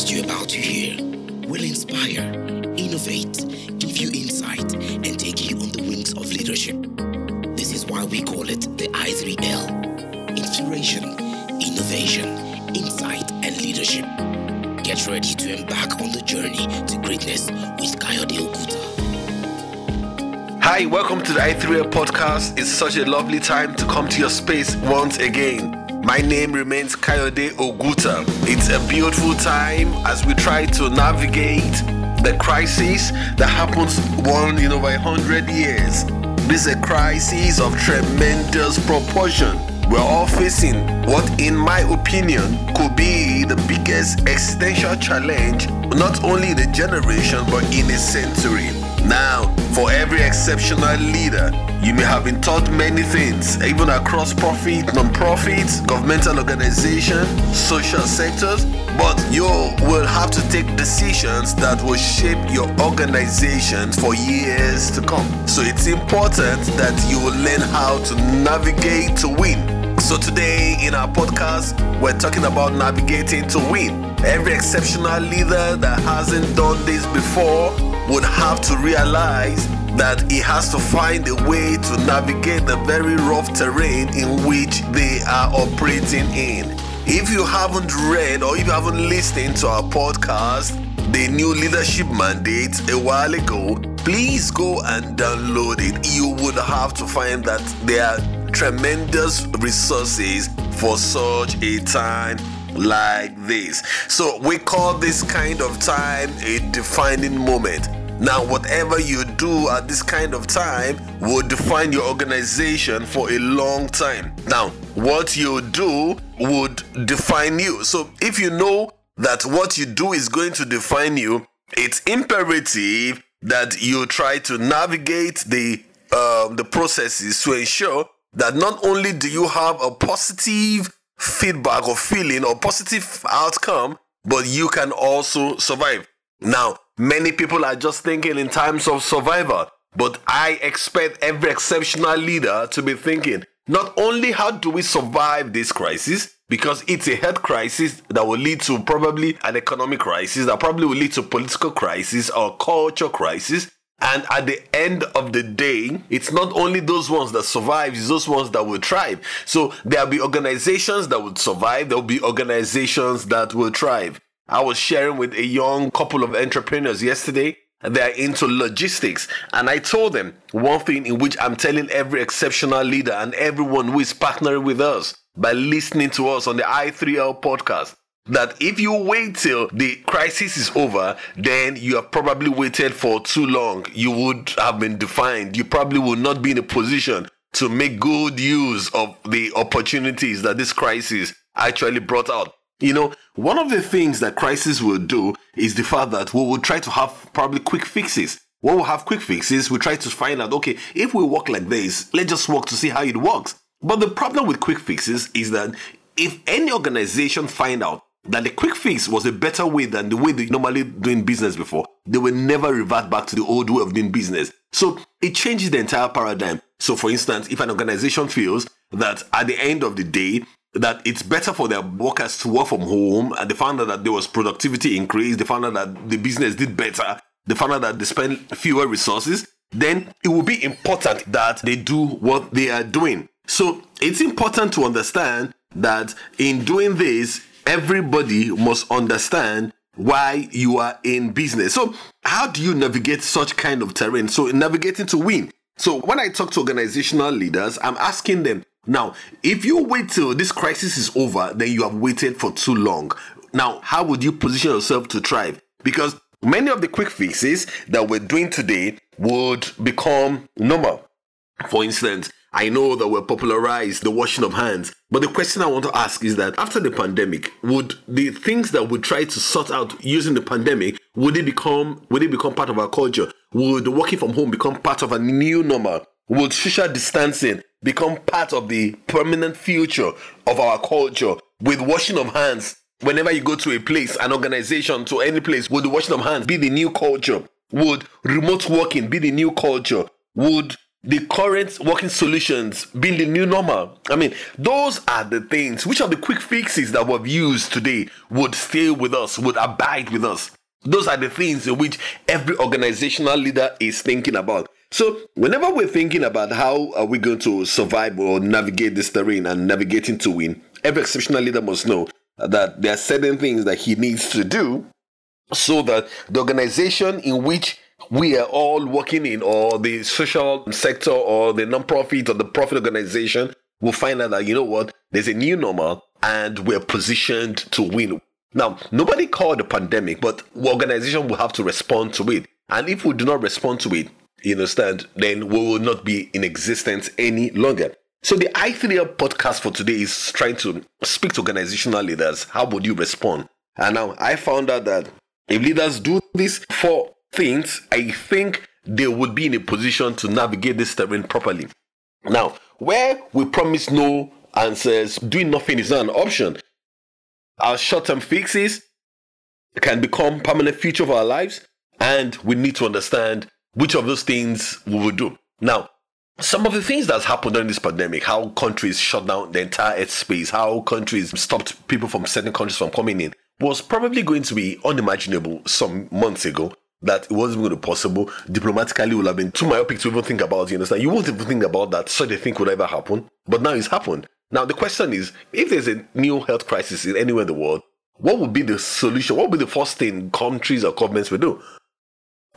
podcast you're about to hear will inspire, innovate, give you insight, and take you on the wings of leadership. This is why we call it the I3L Inspiration, Innovation, Insight, and Leadership. Get ready to embark on the journey to greatness with Kayode Oguta. Hi, welcome to the i3L podcast. It's such a lovely time to come to your space once again. My name remains Kayode Oguta. It's a beautiful time as we try to navigate the crisis that happens one in over a hundred years. This is a crisis of tremendous proportion. We're all facing what, in my opinion, could be the biggest existential challenge, not only in a generation but in a century. Now, for every exceptional leader, you may have been taught many things, even across profit, non-profit, governmental organizations, social sectors, but you will have to take decisions that will shape your organization for years to come. So it's important that you will learn how to navigate to win. So today in our podcast, we're talking about navigating to win. Every exceptional leader that hasn't done this before would have to realize that he has to find a way to navigate the very rough terrain in which they are operating in. If you haven't read or if you haven't listened to our podcast, the new leadership mandate a while ago, please go and download it. You would have to find that there are tremendous resources for such a time like this. So we call this kind of time a defining moment. Now, whatever you do at this kind of time will define your organization for a long time. Now, what you do would define you. So, if you know that what you do is going to define you, it's imperative that you try to navigate the um, the processes to ensure that not only do you have a positive feedback or feeling or positive outcome, but you can also survive. Now, many people are just thinking in terms of survival, but I expect every exceptional leader to be thinking not only how do we survive this crisis, because it's a health crisis that will lead to probably an economic crisis, that probably will lead to political crisis or culture crisis. And at the end of the day, it's not only those ones that survive, it's those ones that will thrive. So there'll be organizations that would survive, there'll be organizations that will thrive. I was sharing with a young couple of entrepreneurs yesterday. They're into logistics. And I told them one thing in which I'm telling every exceptional leader and everyone who is partnering with us by listening to us on the i3L podcast that if you wait till the crisis is over, then you have probably waited for too long. You would have been defined. You probably will not be in a position to make good use of the opportunities that this crisis actually brought out. You know, one of the things that crisis will do is the fact that we will try to have probably quick fixes. When we have quick fixes, we try to find out, okay, if we work like this, let's just work to see how it works. But the problem with quick fixes is that if any organization find out that the quick fix was a better way than the way they normally doing business before, they will never revert back to the old way of doing business. So it changes the entire paradigm. So for instance, if an organization feels that at the end of the day, that it's better for their workers to work from home and they found out that there was productivity increase, they found out that the business did better, they found out that they spend fewer resources, then it will be important that they do what they are doing. So it's important to understand that in doing this, everybody must understand why you are in business. So, how do you navigate such kind of terrain? So, navigating to win. So, when I talk to organizational leaders, I'm asking them now, if you wait till this crisis is over, then you have waited for too long. Now, how would you position yourself to thrive? Because many of the quick fixes that we're doing today would become normal. For instance, I know that we're popularized the washing of hands, but the question I want to ask is that after the pandemic, would the things that we try to sort out using the pandemic, would it become would it become part of our culture? Would working from home become part of a new normal? Would social distancing become part of the permanent future of our culture? With washing of hands, whenever you go to a place, an organization, to any place, would the washing of hands be the new culture? Would remote working be the new culture? Would the current working solutions be the new normal. I mean, those are the things. Which of the quick fixes that we've used today would stay with us, would abide with us? Those are the things in which every organizational leader is thinking about. So, whenever we're thinking about how are we going to survive or navigate this terrain and navigating to win, every exceptional leader must know that there are certain things that he needs to do so that the organization in which we are all working in, or the social sector, or the non-profit, or the profit organization, will find out that you know what, there's a new normal, and we're positioned to win. Now, nobody called the pandemic, but organization will have to respond to it. And if we do not respond to it, you understand, then we will not be in existence any longer. So the i3L podcast for today is trying to speak to organizational leaders. How would you respond? And now I found out that if leaders do these four things, I think they would be in a position to navigate this terrain properly. Now, where we promise no answers, doing nothing is not an option. Our short-term fixes can become permanent feature of our lives, and we need to understand which of those things we will do. Now, some of the things that's happened during this pandemic, how countries shut down the entire space, how countries stopped people from certain countries from coming in, was probably going to be unimaginable some months ago. That it wasn't going to be possible. Diplomatically, would have been too myopic to even think about. You understand? You won't even think about that such a thing could ever happen. But now it's happened. Now the question is, if there's a new health crisis in anywhere in the world, what would be the solution? What would be the first thing countries or governments would do?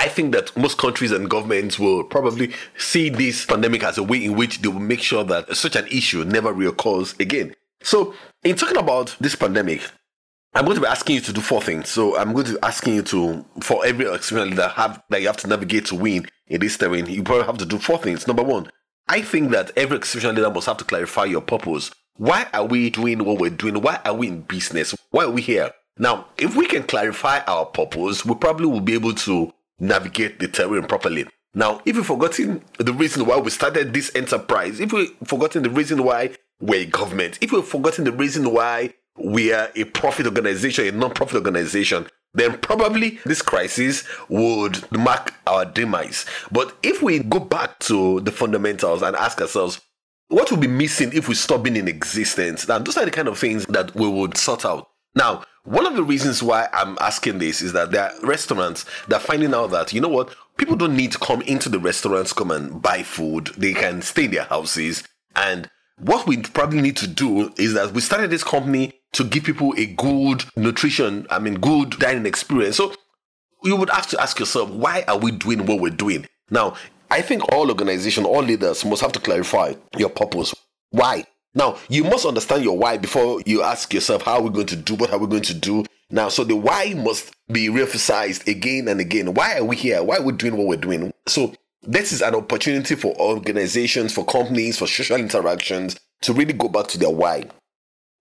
I think that most countries and governments will probably see this pandemic as a way in which they will make sure that such an issue never reoccurs again. So, in talking about this pandemic, I'm going to be asking you to do four things. So, I'm going to be asking you to, for every experience that have that you have to navigate to win in this terrain, you probably have to do four things. Number one, I think that every exceptional leader must have to clarify your purpose. Why are we doing what we're doing? Why are we in business? Why are we here? Now, if we can clarify our purpose, we probably will be able to navigate the terrain properly. Now, if you've forgotten the reason why we started this enterprise, if we've forgotten the reason why we're a government, if we've forgotten the reason why we are a profit organization, a non-profit organization, then probably this crisis would mark our demise. But if we go back to the fundamentals and ask ourselves, what would be missing if we stop being in existence? Now, those are the kind of things that we would sort out. Now, one of the reasons why I'm asking this is that there are restaurants that are finding out that, you know what, people don't need to come into the restaurants, come and buy food. They can stay in their houses. And what we probably need to do is that we started this company to give people a good nutrition, I mean, good dining experience. So you would have to ask yourself, why are we doing what we're doing? Now, I think all organizations, all leaders must have to clarify your purpose. Why? Now, you must understand your why before you ask yourself, how are we going to do? What are we going to do? Now, so the why must be reemphasized again and again. Why are we here? Why are we doing what we're doing? So, this is an opportunity for organizations, for companies, for social interactions to really go back to their why.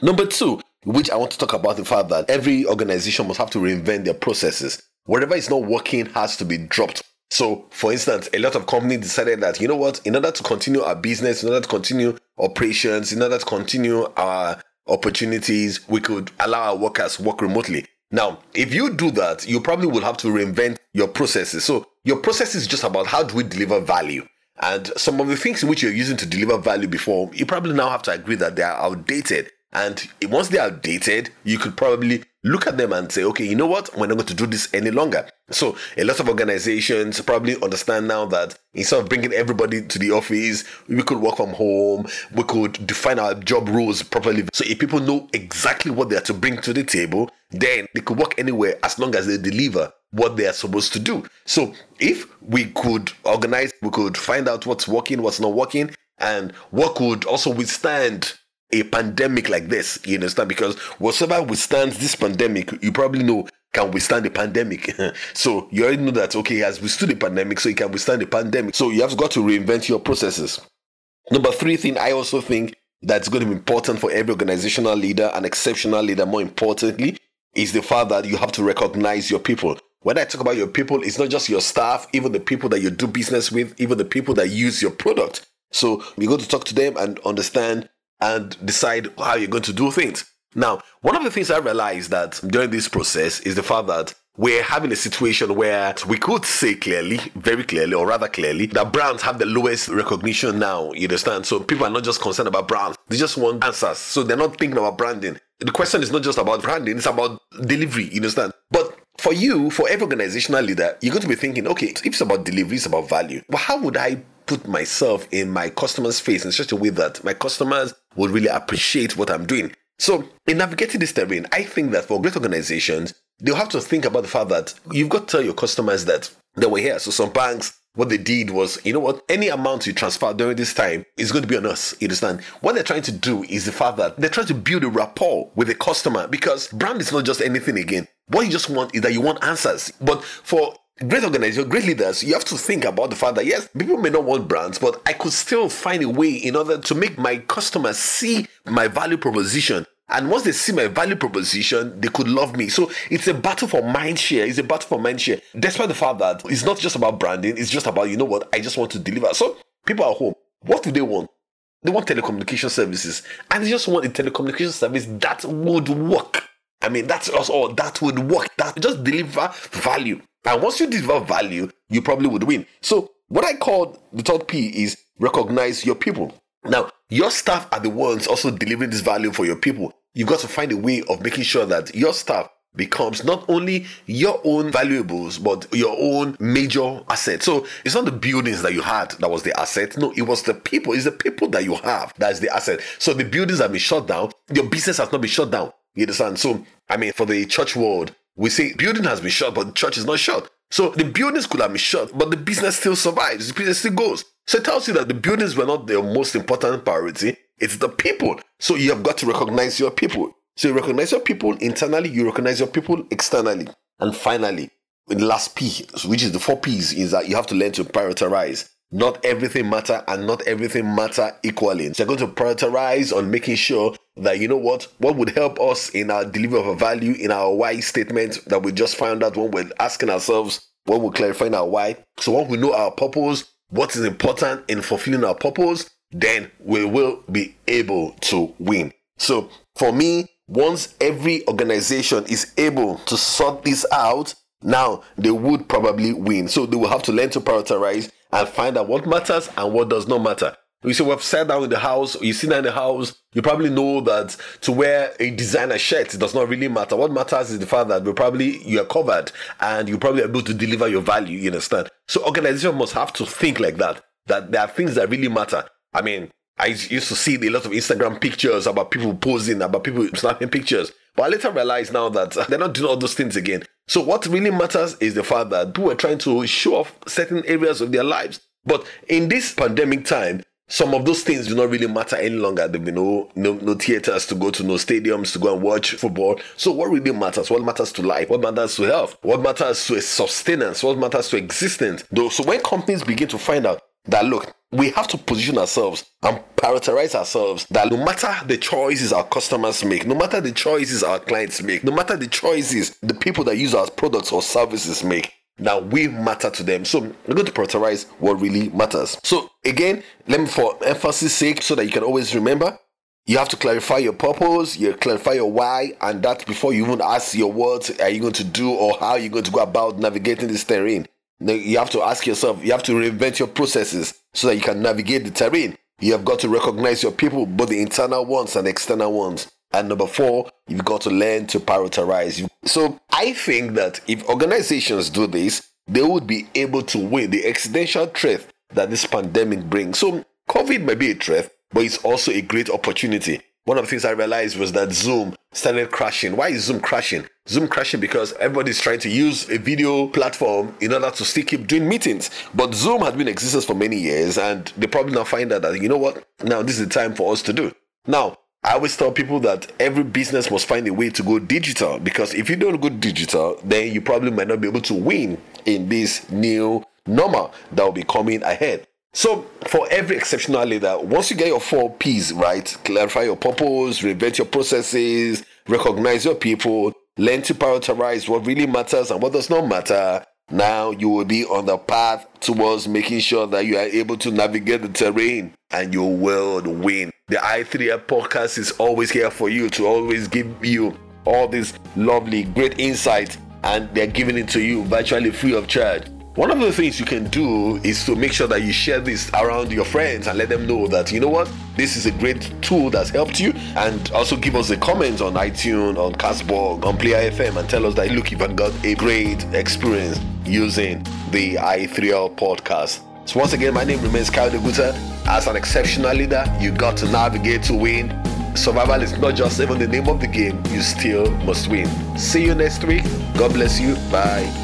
Number two, which I want to talk about the fact that every organization must have to reinvent their processes. Whatever is not working has to be dropped. So, for instance, a lot of companies decided that, you know what, in order to continue our business, in order to continue operations, in order to continue our opportunities, we could allow our workers work remotely. Now, if you do that, you probably will have to reinvent your processes. So, your process is just about how do we deliver value. And some of the things in which you're using to deliver value before, you probably now have to agree that they are outdated. And once they are outdated, you could probably look at them and say, okay, you know what? We're not going to do this any longer. So a lot of organizations probably understand now that instead of bringing everybody to the office, we could work from home. We could define our job rules properly. So if people know exactly what they are to bring to the table, then they could work anywhere as long as they deliver what they are supposed to do. So if we could organize, we could find out what's working, what's not working, and what could also withstand a pandemic like this. You understand? Because whatever withstands this pandemic, you probably know can withstand a pandemic. so you already know that okay, he has withstood a pandemic, so he can withstand a pandemic. So you have got to reinvent your processes. Number three thing I also think that's going to be important for every organizational leader, an exceptional leader, more importantly, is the fact that you have to recognize your people. When I talk about your people, it's not just your staff, even the people that you do business with, even the people that use your product. So you got to talk to them and understand and decide how you're going to do things. Now, one of the things I realized that during this process is the fact that we're having a situation where we could say clearly, very clearly, or rather clearly, that brands have the lowest recognition now. You understand? So people are not just concerned about brands, they just want answers. So they're not thinking about branding. The question is not just about branding, it's about delivery. You understand? But for you, for every organizational leader, you're going to be thinking, okay, if it's about delivery, it's about value. But how would I put myself in my customer's face in such a way that my customers will really appreciate what I'm doing? So, in navigating this terrain, I think that for great organizations, they'll have to think about the fact that you've got to tell your customers that they were here. So some banks, what they did was, you know what, any amount you transfer during this time is going to be on us. You understand? What they're trying to do is the fact that they're trying to build a rapport with the customer because brand is not just anything again. What you just want is that you want answers. But for great organizations, great leaders, you have to think about the fact that yes, people may not want brands, but I could still find a way in order to make my customers see my value proposition and once they see my value proposition, they could love me. So it's a battle for mind share. It's a battle for mind share. Despite the fact that it's not just about branding, it's just about, you know what, I just want to deliver. So people at home, what do they want? They want telecommunication services. And they just want a telecommunication service that would work. I mean, that's us all. that would work. That just deliver value. And once you deliver value, you probably would win. So what I call the third P is recognize your people. Now, your staff are the ones also delivering this value for your people you've got to find a way of making sure that your staff becomes not only your own valuables but your own major asset. So it's not the buildings that you had that was the asset. No, it was the people. It's the people that you have that is the asset. So the buildings have been shut down. Your business has not been shut down. You understand? So I mean, for the church world, we say building has been shut, but the church is not shut. So the buildings could have been shut, but the business still survives. The business still goes. So it tells you that the buildings were not the most important priority. It's the people. So you have got to recognize your people. So you recognize your people internally, you recognize your people externally. And finally, the last P, which is the four P's, is that you have to learn to prioritize. Not everything matter and not everything matter equally. So you're going to prioritize on making sure that you know what what would help us in our delivery of a value in our why statement that we just found out when we're asking ourselves when we're clarifying our why. So once we know our purpose, what is important in fulfilling our purpose, then we will be able to win. So for me, once every organization is able to sort this out, now they would probably win. So they will have to learn to prioritize and find out what matters and what does not matter. You see, we've sat down in the house, you sit down in the house, you probably know that to wear a designer shirt it does not really matter. What matters is the fact that we probably you are covered and you're probably able to deliver your value, you understand? So organization must have to think like that. That there are things that really matter. I mean, I used to see a lot of Instagram pictures about people posing, about people snapping pictures. But I later realized now that they're not doing all those things again. So what really matters is the fact that people are trying to show off certain areas of their lives. But in this pandemic time, some of those things do not really matter any longer. There will be no, no, no theaters to go to, no stadiums to go and watch football. So what really matters? What matters to life? What matters to health? What matters to a sustenance? What matters to existence? So when companies begin to find out that look, we have to position ourselves and prioritize ourselves that no matter the choices our customers make, no matter the choices our clients make, no matter the choices the people that use our products or services make, now we matter to them. So we're going to prioritize what really matters. So again, let me for emphasis sake, so that you can always remember, you have to clarify your purpose, you clarify your why, and that before you even ask your words, are you going to do or how are you going to go about navigating this terrain. You have to ask yourself, you have to reinvent your processes so that you can navigate the terrain. You have got to recognize your people, both the internal ones and external ones. And number four, you've got to learn to prioritize. So I think that if organizations do this, they would be able to win the existential threat that this pandemic brings. So COVID may be a threat, but it's also a great opportunity. One of the things I realized was that Zoom started crashing. Why is Zoom crashing? Zoom crashing because everybody's trying to use a video platform in order to still keep doing meetings. But Zoom has been existence for many years, and they probably now find out that you know what? Now this is the time for us to do. Now, I always tell people that every business must find a way to go digital because if you don't go digital, then you probably might not be able to win in this new normal that will be coming ahead. So, for every exceptional leader, once you get your four P's right, clarify your purpose, reinvent your processes, recognize your people, learn to prioritize what really matters and what does not matter, now you will be on the path towards making sure that you are able to navigate the terrain and you will win. The i3L podcast is always here for you to always give you all these lovely, great insights and they're giving it to you virtually free of charge. One of the things you can do is to make sure that you share this around your friends and let them know that, you know what, this is a great tool that's helped you. And also give us a comment on iTunes, on Castbox, on Player FM, and tell us that, look, you've got a great experience using the i3L podcast. So, once again, my name remains Kayode Oguta. As an exceptional leader, you got to navigate to win. Survival is not just even the name of the game, you still must win. See you next week. God bless you. Bye.